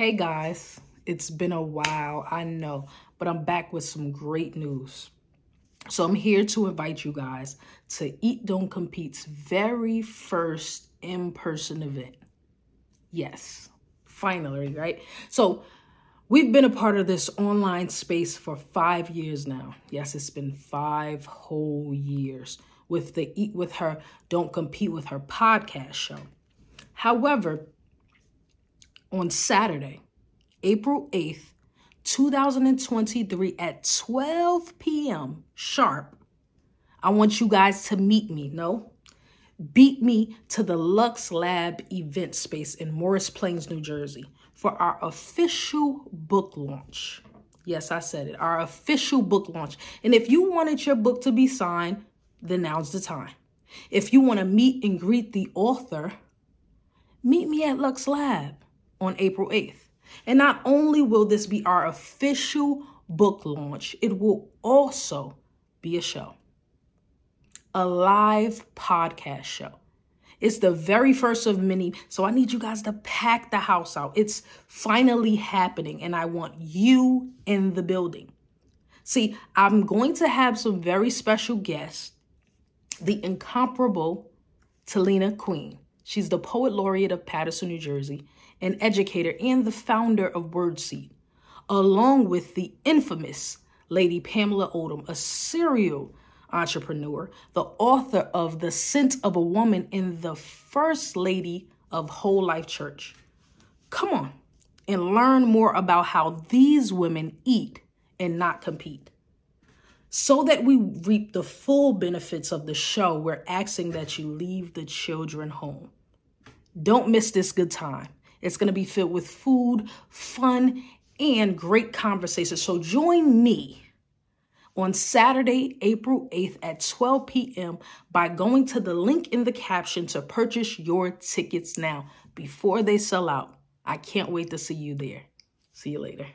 Hey guys, it's been a while, I know, but I'm back with some great news. So I'm here to invite you guys to Eat Don't Compete's very first in-person event. Yes, finally, right? So we've been a part of this online space for five years now. Yes, it's been five whole years with the Eat With Her, Don't Compete With Her podcast show. However, on Saturday, April 8th, 2023 at 12 p.m. sharp. I want you guys to meet me. No, beat me to the Lux Lab event space in Morris Plains, New Jersey for our official book launch. Yes, I said it. Our official book launch. And if you wanted your book to be signed, then now's the time. If you want to meet and greet the author, meet me at Lux Lab on April 8th. And not only will this be our official book launch, it will also be a show, a live podcast show. It's the very first of many, so I need you guys to pack the house out. It's finally happening, and I want you in the building. See, I'm going to have some very special guests the incomparable Talena Queen. She's the poet laureate of Paterson, New Jersey an educator and the founder of WordSeed, along with the infamous Lady Pamela Odom, a serial entrepreneur, the author of The Scent of a Woman and the First Lady of Whole Life Church. Come on and learn more about how these women eat and not compete. So that we reap the full benefits of the show, we're asking that you leave the children home. Don't miss this good time. It's going to be filled with food, fun, and great conversations. So join me on Saturday, April 8th at 12 p.m. by going to the link in the caption to purchase your tickets now before they sell out. I can't wait to see you there. See you later.